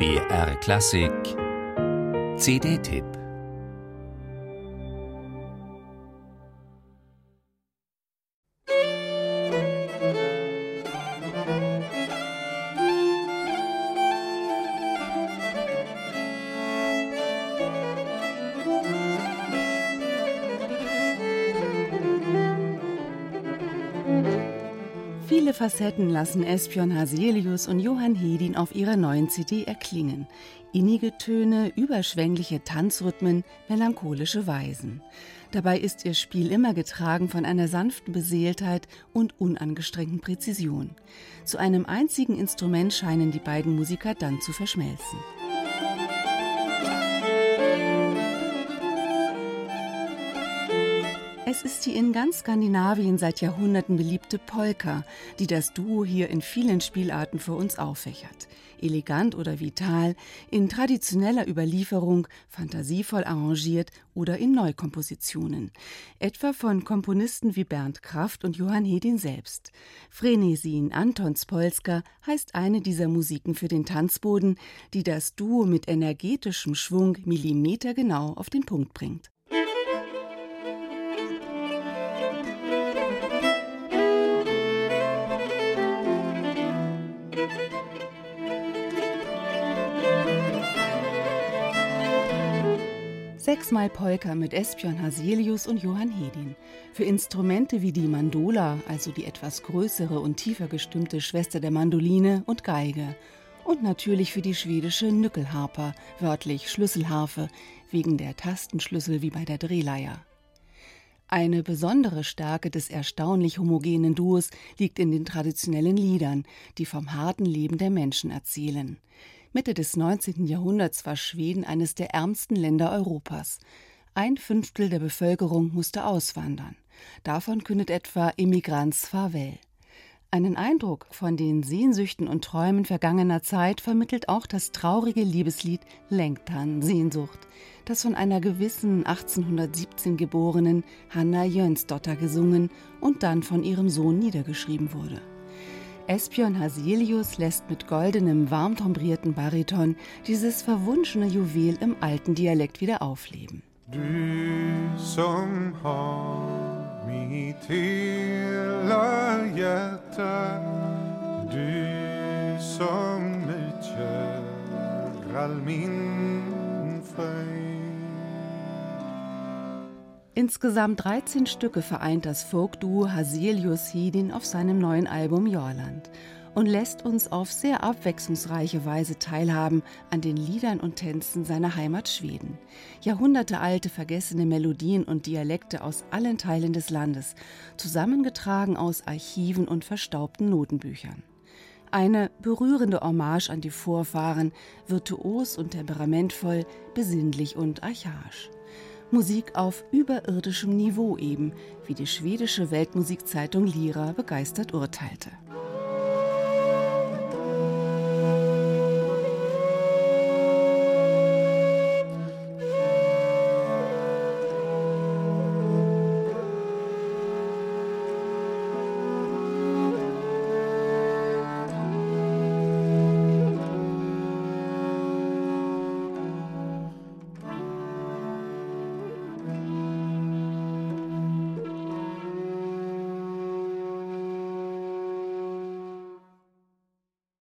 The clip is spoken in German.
BR Klassik. CD-Tipp Viele Facetten lassen Espion Haselius und Johann Hedin auf ihrer neuen CD erklingen. Innige Töne, überschwängliche Tanzrhythmen, melancholische Weisen. Dabei ist ihr Spiel immer getragen von einer sanften Beseeltheit und unangestrengten Präzision. Zu einem einzigen Instrument scheinen die beiden Musiker dann zu verschmelzen. Es ist die in ganz Skandinavien seit Jahrhunderten beliebte Polka, die das Duo hier in vielen Spielarten für uns auffächert. Elegant oder vital, in traditioneller Überlieferung, fantasievoll arrangiert oder in Neukompositionen. Etwa von Komponisten wie Bernd Kraft und Johann Hedin selbst. Frenesin Antons Polska heißt eine dieser Musiken für den Tanzboden, die das Duo mit energetischem Schwung millimetergenau auf den Punkt bringt. Sechsmal Polka mit Espion Haselius und Johann Hedin. Für Instrumente wie die Mandola, also die etwas größere und tiefer gestimmte Schwester der Mandoline und Geige. Und natürlich für die schwedische Nückelharper, wörtlich Schlüsselharfe, wegen der Tastenschlüssel wie bei der Drehleier. Eine besondere Stärke des erstaunlich homogenen Duos liegt in den traditionellen Liedern, die vom harten Leben der Menschen erzählen. Mitte des 19. Jahrhunderts war Schweden eines der ärmsten Länder Europas. Ein Fünftel der Bevölkerung musste auswandern. Davon kündet etwa Emigrants Farvel. Einen Eindruck von den Sehnsüchten und Träumen vergangener Zeit vermittelt auch das traurige Liebeslied Lenktan Sehnsucht, das von einer gewissen 1817 geborenen Hanna Jönsdotter gesungen und dann von ihrem Sohn niedergeschrieben wurde. Espion Haselius lässt mit goldenem, warm timbrierten Bariton dieses verwunschene Juwel im alten Dialekt wieder aufleben. Du har mitt hela hjärta Du som utgör all min fröjd Insgesamt 13 Stücke vereint das Folk-Duo Haselius Hedin auf seinem neuen Album Jorland und lässt uns auf sehr abwechslungsreiche Weise teilhaben an den Liedern und Tänzen seiner Heimat Schweden. Jahrhundertealte vergessene Melodien und Dialekte aus allen Teilen des Landes, zusammengetragen aus Archiven und verstaubten Notenbüchern. Eine berührende Hommage an die Vorfahren, virtuos und temperamentvoll, besinnlich und archaisch. Musik auf überirdischem Niveau eben, wie die schwedische Weltmusikzeitung Lira begeistert urteilte.